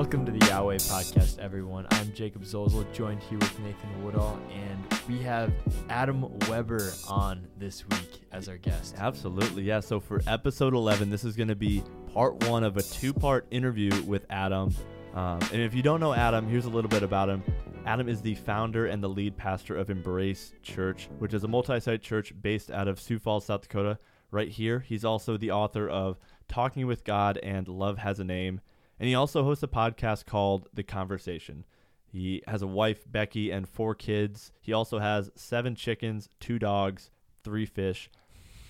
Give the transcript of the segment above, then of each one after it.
Welcome to the Yahweh podcast, everyone. I'm Jacob Zozel, joined here with Nathan Woodall, and we have Adam Weber on this week as our guest. Absolutely, yeah. So for episode 11, this is going to be part one of a two part interview with Adam. Um, and if you don't know Adam, here's a little bit about him. Adam is the founder and the lead pastor of Embrace Church, which is a multi site church based out of Sioux Falls, South Dakota, right here. He's also the author of Talking with God and Love Has a Name. And he also hosts a podcast called The Conversation. He has a wife, Becky, and four kids. He also has seven chickens, two dogs, three fish.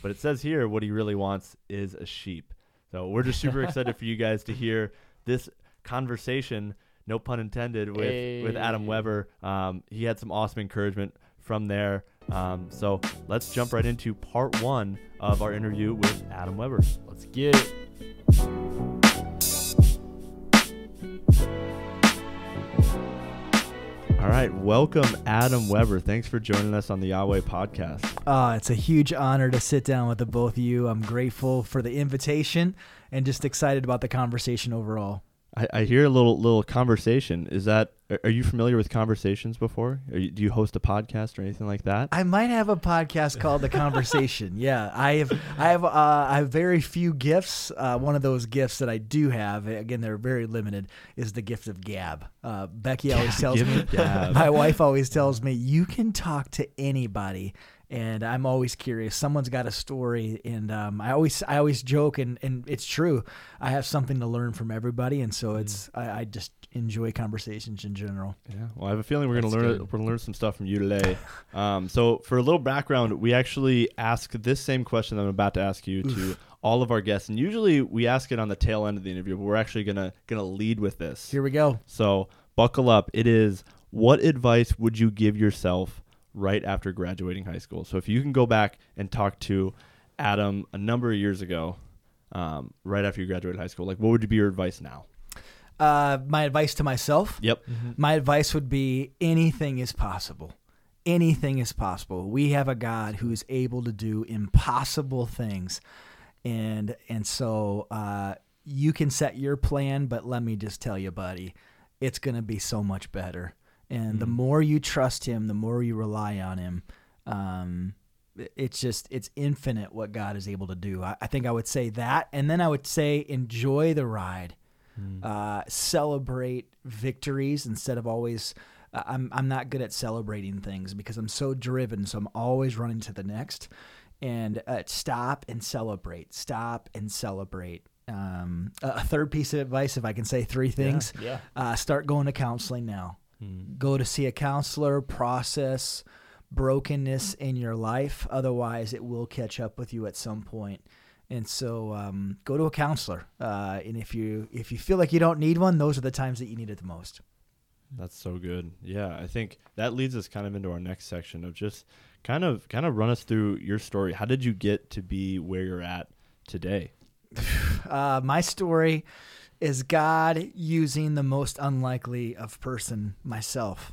But it says here what he really wants is a sheep. So we're just super excited for you guys to hear this conversation, no pun intended, with, hey. with Adam Weber. Um, he had some awesome encouragement from there. Um, so let's jump right into part one of our interview with Adam Weber. Let's get it. Right, welcome Adam Weber. Thanks for joining us on the Yahweh podcast. Uh, it's a huge honor to sit down with the both of you. I'm grateful for the invitation and just excited about the conversation overall. I, I hear a little little conversation. Is that are you familiar with conversations before? You, do you host a podcast or anything like that? I might have a podcast called The Conversation. yeah, I have I have uh, I have very few gifts. Uh, one of those gifts that I do have, again, they're very limited, is the gift of gab. Uh, Becky always tells me, my wife always tells me, you can talk to anybody and I'm always curious. Someone's got a story, and um, I always I always joke, and, and it's true. I have something to learn from everybody, and so it's mm. I, I, just enjoy conversations in general. Yeah, well, I have a feeling we're gonna learn we're gonna learn some stuff from you today. um, so for a little background, we actually ask this same question that I'm about to ask you to all of our guests, and usually we ask it on the tail end of the interview, but we're actually gonna gonna lead with this. Here we go. So buckle up. It is what advice would you give yourself? Right after graduating high school. So if you can go back and talk to Adam a number of years ago, um, right after you graduated high school, like what would be your advice now? Uh, my advice to myself. Yep. Mm-hmm. My advice would be anything is possible. Anything is possible. We have a God who is able to do impossible things, and and so uh, you can set your plan, but let me just tell you, buddy, it's going to be so much better. And mm the more you trust him, the more you rely on him. Um, it's just it's infinite what God is able to do. I, I, think I would say that, and then I would say enjoy the ride, mm. uh, celebrate victories instead of always. Uh, I'm I'm not good at celebrating things because I'm so driven, so I'm always running to the next. And uh, stop and celebrate. Stop and celebrate. Um, a third piece of advice, if I can say three things, yeah, yeah. Uh, start going to counseling now. Mm. Go to see a counselor, process brokenness in your life. Otherwise, it will catch up with you at some point. And so, um, go to a counselor. Uh, and if you if you feel like you don't need one, those are the times that you need it the most. That's so good. Yeah, I think that leads us kind of into our next section of just kind of kind of run us through your story. How did you get to be where you're at today? Uh, my story is God using the most unlikely of person, myself.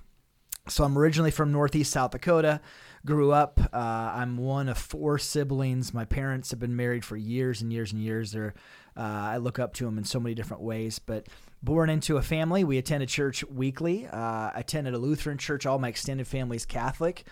So I'm originally from Northeast South Dakota. Grew up. Uh, I'm one of four siblings. My parents have been married for years and years and years. They're, uh, I look up to them in so many different ways. But born into a family, we attended church weekly. Uh, attended a Lutheran church. All my extended family's Catholic.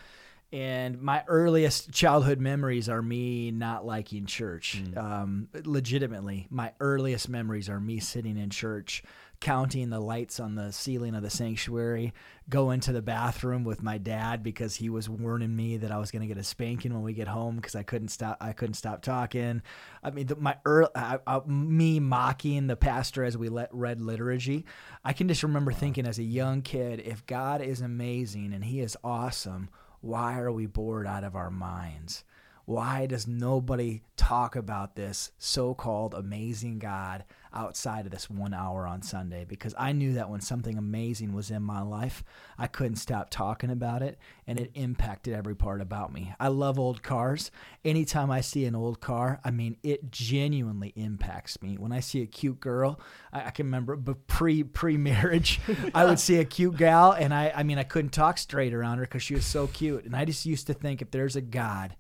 And my earliest childhood memories are me not liking church. Mm. Um, legitimately, my earliest memories are me sitting in church, counting the lights on the ceiling of the sanctuary, going to the bathroom with my dad because he was warning me that I was going to get a spanking when we get home because I couldn't stop. I couldn't stop talking. I mean, the, my early, uh, uh, me mocking the pastor as we let, read liturgy. I can just remember thinking as a young kid, if God is amazing and He is awesome why are we bored out of our minds? Why does nobody talk about this so called amazing God outside of this one hour on Sunday? Because I knew that when something amazing was in my life, I couldn't stop talking about it and it impacted every part about me. I love old cars. Anytime I see an old car, I mean, it genuinely impacts me. When I see a cute girl, I, I can remember pre pre marriage, I would see a cute gal and I, I mean, I couldn't talk straight around her because she was so cute. And I just used to think if there's a God,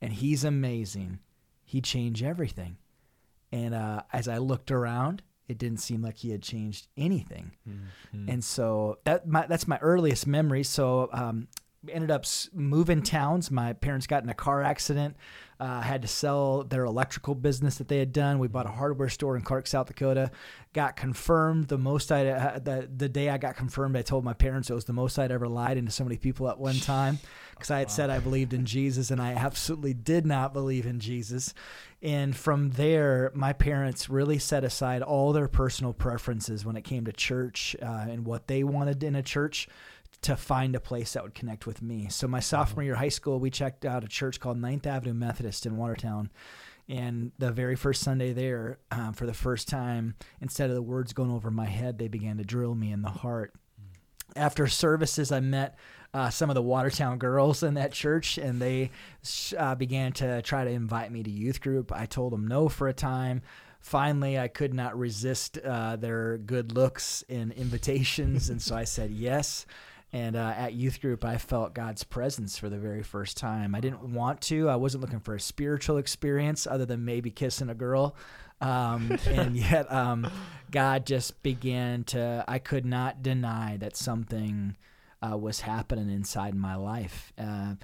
and he's amazing. he'd change everything. And uh, as I looked around, it didn't seem like he had changed anything. Mm-hmm. And so that my, that's my earliest memory. So um, ended up moving towns. My parents got in a car accident. Uh, had to sell their electrical business that they had done. We bought a hardware store in Clark, South Dakota. Got confirmed the most I uh, the the day I got confirmed. I told my parents it was the most I'd ever lied into so many people at one time because I had said I believed in Jesus and I absolutely did not believe in Jesus. And from there, my parents really set aside all their personal preferences when it came to church uh, and what they wanted in a church to find a place that would connect with me. So my sophomore year of high school, we checked out a church called Ninth Avenue Methodist in Watertown. And the very first Sunday there, um, for the first time, instead of the words going over my head, they began to drill me in the heart. After services, I met uh, some of the Watertown girls in that church, and they uh, began to try to invite me to youth group. I told them no for a time finally I could not resist uh, their good looks and invitations, and so I said yes. And uh, at youth group, I felt God's presence for the very first time. I didn't want to. I wasn't looking for a spiritual experience other than maybe kissing a girl. Um, and yet, um, God just began to, I could not deny that something uh, was happening inside my life. Uh,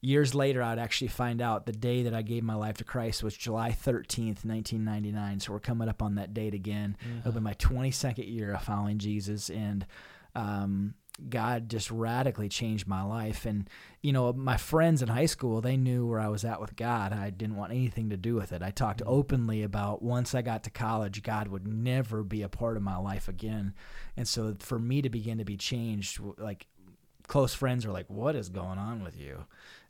years later, I'd actually find out the day that I gave my life to Christ was July 13th, 1999. So we're coming up on that date again. It'll be my 22nd year of following Jesus. And, um, God just radically changed my life. And, you know, my friends in high school, they knew where I was at with God. I didn't want anything to do with it. I talked mm-hmm. openly about once I got to college, God would never be a part of my life again. And so for me to begin to be changed, like close friends were like, What is going on with you?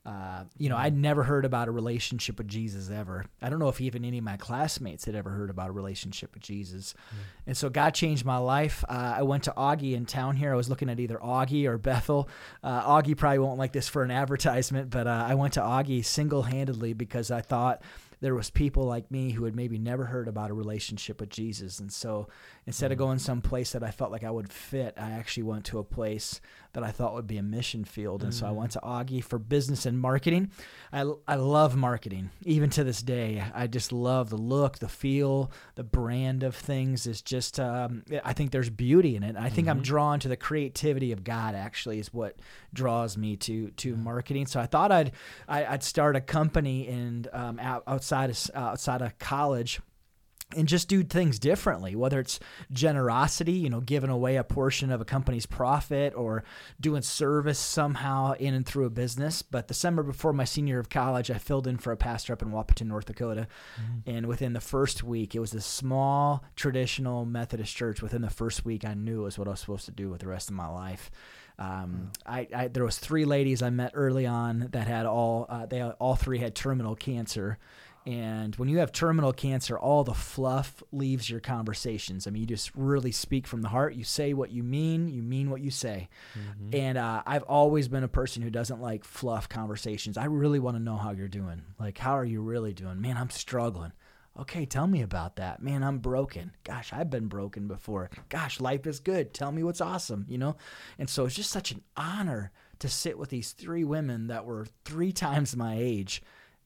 Uh, you know, I'd never heard about a relationship with Jesus ever. I don't know if even any of my classmates had ever heard about a relationship with Jesus. Mm. And so God changed my life. Uh, I went to Augie in town here. I was looking at either Augie or Bethel. Uh, Augie probably won't like this for an advertisement, but uh, I went to Augie single handedly because I thought there was people like me who had maybe never heard about a relationship with Jesus. And so instead of going someplace that I felt like I would fit, I actually went to a place that I thought would be a mission field. And mm-hmm. so I went to Augie for business and marketing. I, I love marketing, even to this day. I just love the look, the feel, the brand of things. Is just, um, I think there's beauty in it. I think mm-hmm. I'm drawn to the creativity of God. Actually, is what draws me to to marketing. So I thought I'd I, would i would start a company and um, outside of outside of college and just do things differently, whether it's generosity, you know, giving away a portion of a company's profit or doing service somehow in and through a business. But the summer before my senior year of college, I filled in for a pastor up in Wahpeton, North Dakota. Mm-hmm. And within the first week, it was a small traditional Methodist church. Within the first week, I knew it was what I was supposed to do with the rest of my life. Um, I, I, there was three ladies I met early on that had all uh, they all three had terminal cancer, and when you have terminal cancer, all the fluff leaves your conversations. I mean, you just really speak from the heart. You say what you mean, you mean what you say. Mm-hmm. And uh, I've always been a person who doesn't like fluff conversations. I really want to know how you're doing. Like, how are you really doing? Man, I'm struggling. Okay, tell me about that. Man, I'm broken. Gosh, I've been broken before. Gosh, life is good. Tell me what's awesome, you know? And so it's just such an honor to sit with these three women that were three times my age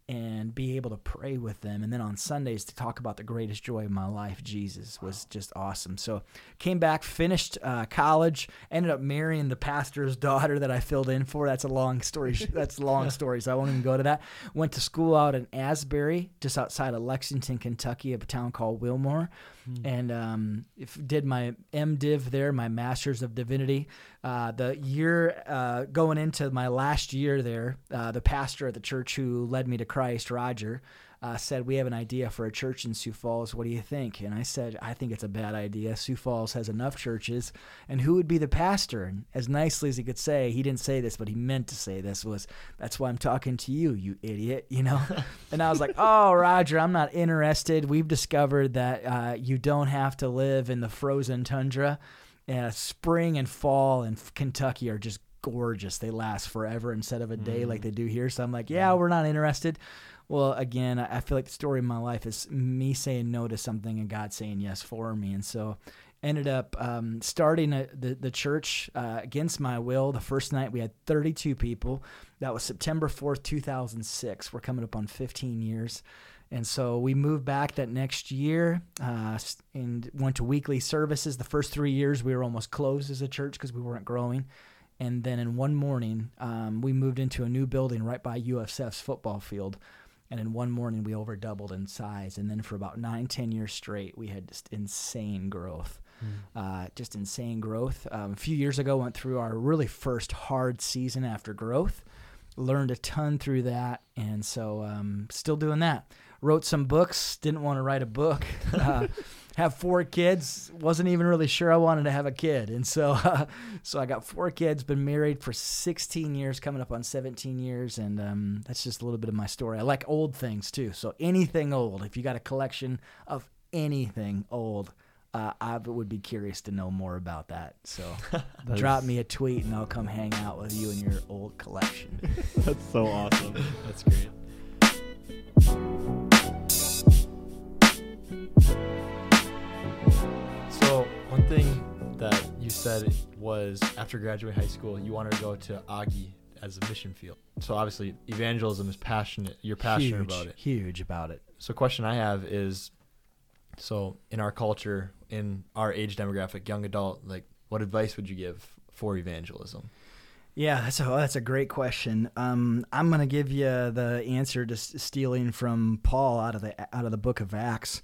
and be able to pray with them. And then on Sundays to talk about the greatest joy of my life, Jesus, was just awesome. So came back, finished uh, college, ended up marrying the pastor's daughter that I filled in for. That's a long story. That's a long story, so I won't even go to that. Went to school out in Asbury, just outside of Lexington, Kentucky, a town called Wilmore. Hmm. And um, if, did my MDiv there, my Master's of Divinity. Uh, the year uh, going into my last year there, uh, the pastor at the church who led me to Christ, Roger, uh, said, We have an idea for a church in Sioux Falls. What do you think? And I said, I think it's a bad idea. Sioux Falls has enough churches. And who would be the pastor? And as nicely as he could say, he didn't say this, but he meant to say this was, That's why I'm talking to you, you idiot, you know? and I was like, Oh, Roger, I'm not interested. We've discovered that uh, you don't have to live in the frozen tundra. Uh, spring and fall in Kentucky are just gorgeous. They last forever instead of a day mm. like they do here. So I'm like, yeah, we're not interested. Well, again, I feel like the story of my life is me saying no to something and God saying yes for me. And so ended up um, starting a, the the church uh, against my will. The first night we had 32 people. That was September 4th, 2006. We're coming up on 15 years. And so we moved back that next year uh, and went to weekly services. The first three years, we were almost closed as a church because we weren't growing. And then in one morning, um, we moved into a new building right by USF's football field. And in one morning, we over doubled in size. And then for about nine, ten years straight, we had just insane growth. Mm. Uh, just insane growth. Um, a few years ago, went through our really first hard season after growth. Learned a ton through that, and so um, still doing that wrote some books, didn't want to write a book. Uh, have four kids, wasn't even really sure I wanted to have a kid. And so uh, so I got four kids, been married for 16 years, coming up on 17 years, and um, that's just a little bit of my story. I like old things too. So anything old, if you got a collection of anything old, uh, I would be curious to know more about that. So drop me a tweet and I'll come hang out with you and your old collection. That's so awesome. That's great. Thing that you said was after graduating high school, you wanted to go to Augie as a mission field. So obviously, evangelism is passionate. You're passionate huge, about it. Huge about it. So, question I have is, so in our culture, in our age demographic, young adult, like, what advice would you give for evangelism? Yeah, that's a that's a great question. Um, I'm gonna give you the answer to stealing from Paul out of the out of the book of Acts.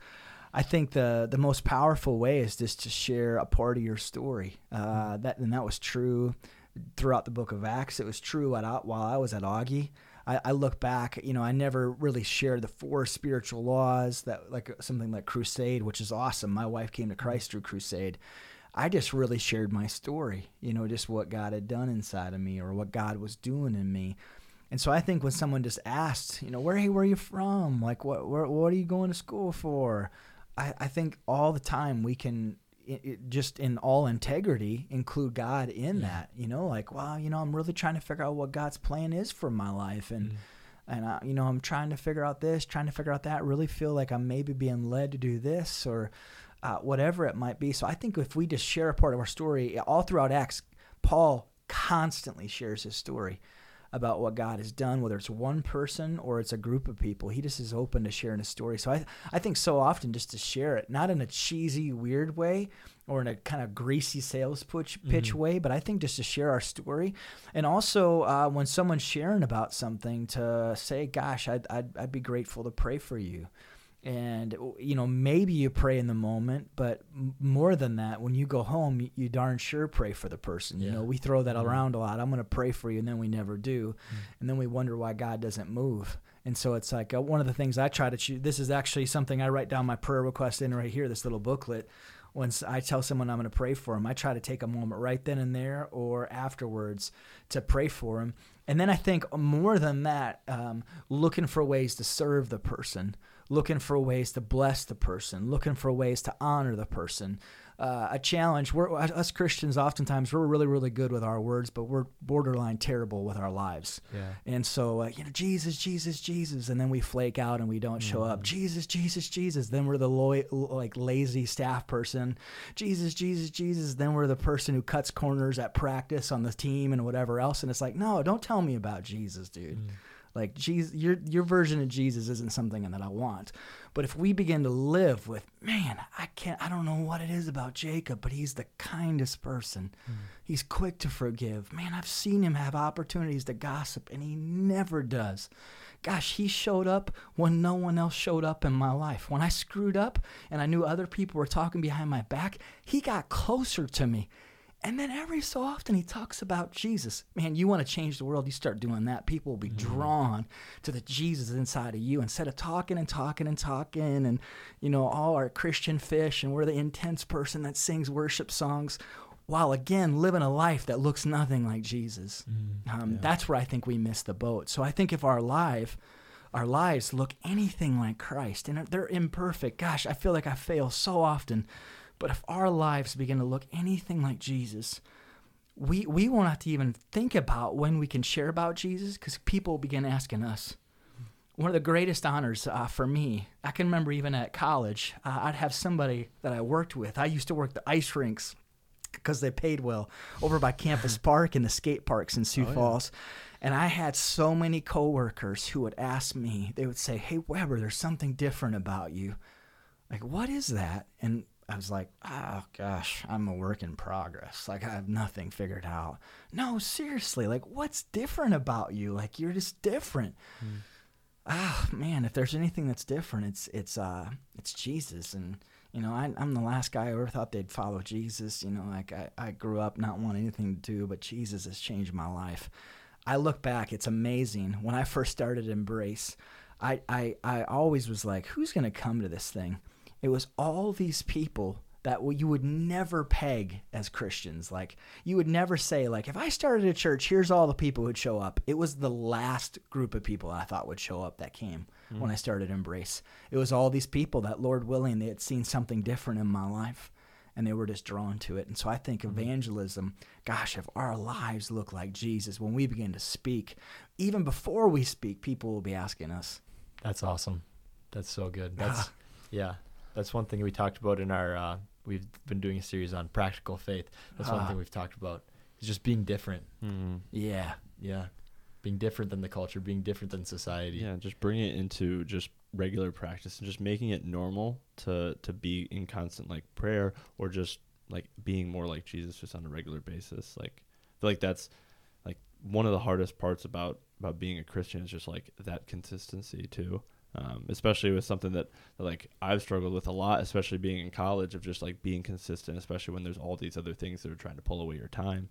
I think the the most powerful way is just to share a part of your story. Uh, that and that was true throughout the book of Acts. It was true at, while I was at Augie. I, I, look back, you know, I never really shared the four spiritual laws that like something like Crusade, which is awesome. My wife came to Christ through Crusade. I just really shared my story, you know, just what God had done inside of me or what God was doing in me. And so I think when someone just asked, you know, where, hey, where are you from? Like, what, where, what are you going to school for? I, I think all the time we can it, it just in all integrity include God in yeah. that. You know, like, wow, you know, I'm really trying to figure out what God's plan is for my life, and mm. and I, you know, I'm trying to figure out this, trying to figure out that. Really feel like I'm maybe being led to do this or uh, whatever it might be. So I think if we just share a part of our story all throughout Acts, Paul constantly shares his story about what God has done, whether it's one person or it's a group of people. He just is open to sharing a story. So I, I think so often just to share it, not in a cheesy, weird way or in a kind of greasy sales pitch, pitch mm-hmm. way, but I think just to share our story. And also uh, when someone's sharing about something to say, gosh, I'd, I'd, I'd be grateful to pray for you and you know maybe you pray in the moment but more than that when you go home you, darn sure pray for the person yeah. you know? We throw that mm-hmm. around a lot. I'm going to pray for you and then we never do. Mm-hmm. and then we wonder why god doesn't move. And so it's like uh, one of the things i try to choose this is actually something i write down my prayer request in right here this little booklet. Once i tell someone i'm going to pray for them i try to take a moment right then and there or afterwards to pray for them and then i think more than that um, looking for ways to serve the person looking for ways to bless the person, looking for ways to honor the person. Uh, a challenge. We're us Christians oftentimes we're really really good with our words, but we're borderline terrible with our lives. Yeah. And so uh, you know Jesus, Jesus, Jesus, and then we flake out and we don't show mm-hmm. up. Jesus, Jesus, Jesus. Then we're the lo- like lazy staff person. Jesus, Jesus, Jesus. Then we're the person who cuts corners at practice on the team and whatever else. And it's like, no, don't tell me about Jesus, dude. Mm. Like Jesus, your your version of Jesus isn't something that I want. But if we begin to live with, man, I can't, I don't know what it is about Jacob, but he's the kindest person. Mm. He's quick to forgive. Man, I've seen him have opportunities to gossip, and he never does. Gosh, he showed up when no one else showed up in my life. When I screwed up and I knew other people were talking behind my back, he got closer to me. And then every so often he talks about Jesus. Man, you want to change the world, you start doing that. People will be mm-hmm. drawn to the Jesus inside of you instead of talking and talking and talking and, you know, all our Christian fish and we're the intense person that sings worship songs while again living a life that looks nothing like Jesus. Mm, um, yeah. That's where I think we miss the boat. So I think if our life, our lives look anything like Christ and they're imperfect, gosh, I feel like I fail so often but if our lives begin to look anything like Jesus, we, we won't have to even think about when we can share about Jesus because people begin asking us, one of the greatest honors uh, for me. I can remember even at college, uh, I'd have somebody that I worked with. I used to work the ice rinks because they paid well over by Campus Park and the skate parks in Sioux Oh, yeah. Falls. And I had so many coworkers who would ask me, they would say, Hey, Weber, there's something different about you. Like, what is that? And I was like, oh gosh, I'm a work in progress. Like, I have nothing figured out. No, seriously, like, what's different about you? Like, you're just different. Ah, man, if there's anything that's different, it's it's uh it's Jesus. And you know, I, I'm the last guy who ever thought they'd follow Jesus. You know, like I, I grew up not wanting anything to do, but Jesus has changed my life. I look back, it's amazing. When I first started Embrace, I, I, I always was like, who's going to come to this thing? It was all these people that you would never peg as Christians. Like, you would never say, like, if I started a church, here's all the people who'd show up. It was the last group of people I thought would show up that came mm-hmm. when I started Embrace. It was all these people that, Lord willing, they had seen something different in my life and they were just drawn to it. And so I think mm-hmm. evangelism, gosh, if our lives look like Jesus, when we begin to speak, even before we speak, people will be asking us. That's awesome. That's so good. That's yeah. That's one thing we talked about in our. Uh, we've been doing a series on practical faith. That's one Ah. thing we've talked about. Is just being different. Mm-hmm. Yeah. Yeah, being different than the culture, being different than society. Yeah, just bringing it into just regular practice and just making it normal to to be in constant like prayer or just like being more like Jesus just on a regular basis. Like I feel like that's like one of the hardest parts about about being a Christian is just like that consistency too. Um, especially with something that, that like I've struggled with a lot, especially being in college of just like being consistent, especially when there's all these other things that are trying to pull away your time.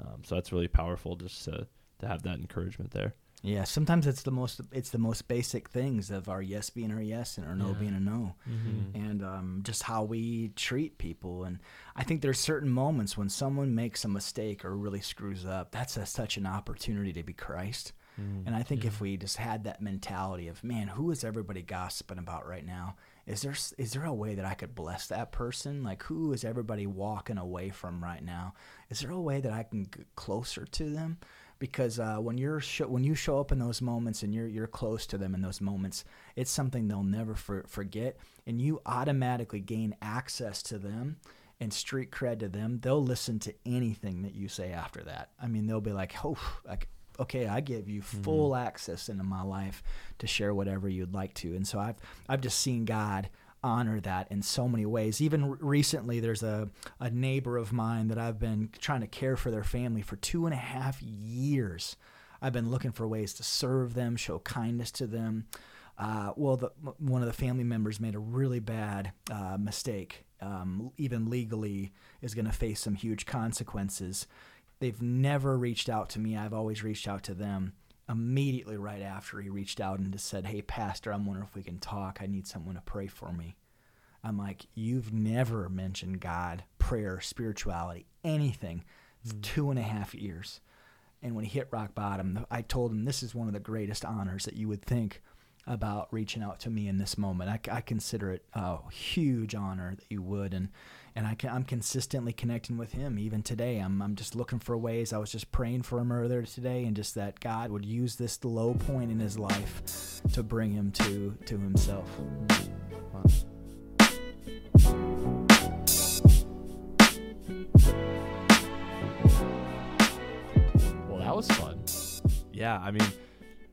Um, so that's really powerful just to to have that encouragement there. Yeah. Sometimes it's the most it's the most basic things of our yes being our yes and our no Yeah. being a no. Mm-hmm. and um, just how we treat people. And I think there's certain moments when someone makes a mistake or really screws up. That's a, such an opportunity to be Christ. And I think Yeah. if we just had that mentality of, man, who is everybody gossiping about right now? Is there is there a way that I could bless that person? Like, who is everybody walking away from right now? Is there a way that I can get closer to them? Because uh, when you're sho- when you show up in those moments and you're you're close to them in those moments, it's something they'll never for- forget, and you automatically gain access to them and street cred to them. They'll listen to anything that you say after that. I mean, they'll be like, "Oh, like okay, I give you full access into my life to share whatever you'd like to. And so I've I've just seen God honor that in so many ways. Even recently, there's a, a neighbor of mine that I've been trying to care for their family for two and a half years. I've been looking for ways to serve them, show kindness to them. Uh, well, the, one of the family members made a really bad uh, mistake. Um, even legally, is going to face some huge consequences. They've never reached out to me. I've always reached out to them. Immediately right after he reached out and just said, "Hey, Pastor, I'm wondering if we can talk. I need someone to pray for me." I'm like, "You've never mentioned God, prayer, spirituality, anything. It's mm. two and a half years." And when he hit rock bottom, I told him, "This is one of the greatest honors that you would think about reaching out to me in this moment. I, I consider it a huge honor that you would, and and I can, I'm consistently connecting with him even today. I'm I'm just looking for ways. I was just praying for him earlier today, and just that God would use this low point in his life to bring him to to himself. Well, that was fun. yeah, I mean,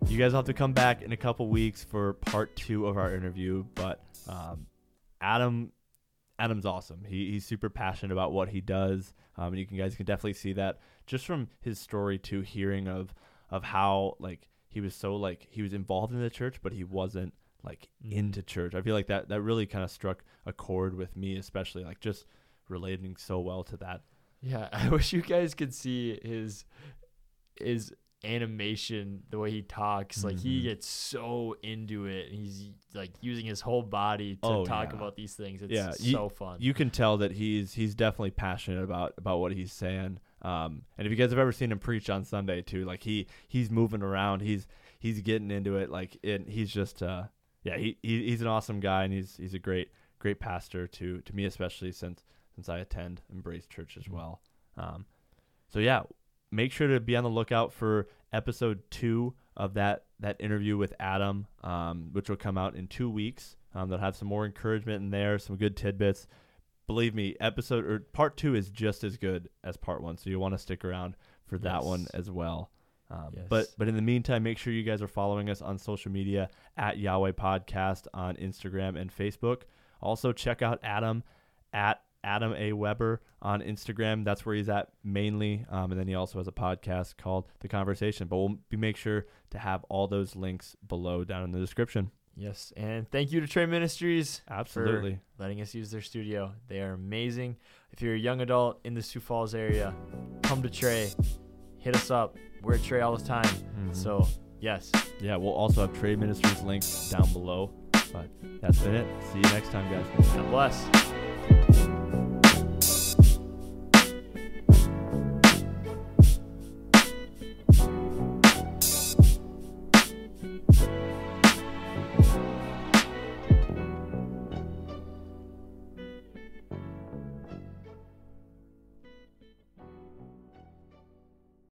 you guys will have to come back in a couple weeks for part two of our interview. But um, Adam, Adam's awesome. He, he's super passionate about what he does, um, and you can guys can definitely see that just from his story to hearing of of how like he was so like he was involved in the church, but he wasn't like Mm. into church. I feel like that that really kind of struck a chord with me, especially like just relating so well to that. Yeah, I wish you guys could see his his animation, the way he talks. Like he Mhm. gets so into it. And he's like using his whole body to Oh, talk yeah. about these things. It's Yeah, you- so fun. you can tell that he's he's definitely passionate about about what he's saying. Um, and if you guys have ever seen him preach on Sunday too, like he he's moving around, he's he's getting into it. Like it, he's just uh, yeah, he, he he's an awesome guy, and he's he's a great great pastor to to me especially since since I attend Embrace Church as well. Um, so yeah, make sure to be on the lookout for episode two of that that interview with Adam, um, which will come out in two weeks. Um, they'll have some more encouragement in there, some good tidbits. Believe me, episode or part two is just as good as part one, so you want to stick around for that Yes. one as well. Um, Yes. But but in the meantime, make sure you guys are following us on social media at Yahweh Podcast on Instagram and Facebook. Also check out Adam at Adam A Weber on Instagram. That's where he's at mainly, um, and then he also has a podcast called The Conversation. But we'll be make sure to have all those links below down in the description. Yes, and thank you to Trey Ministries Absolutely. for letting us use their studio. They are amazing. If you're a young adult in the Sioux Falls area, come to Trey. Hit us up. We're at Trey all the time. Mhm. So, yes. yeah, we'll also have Trey Ministries links down below. But that's been it. See you next time, guys. God bless.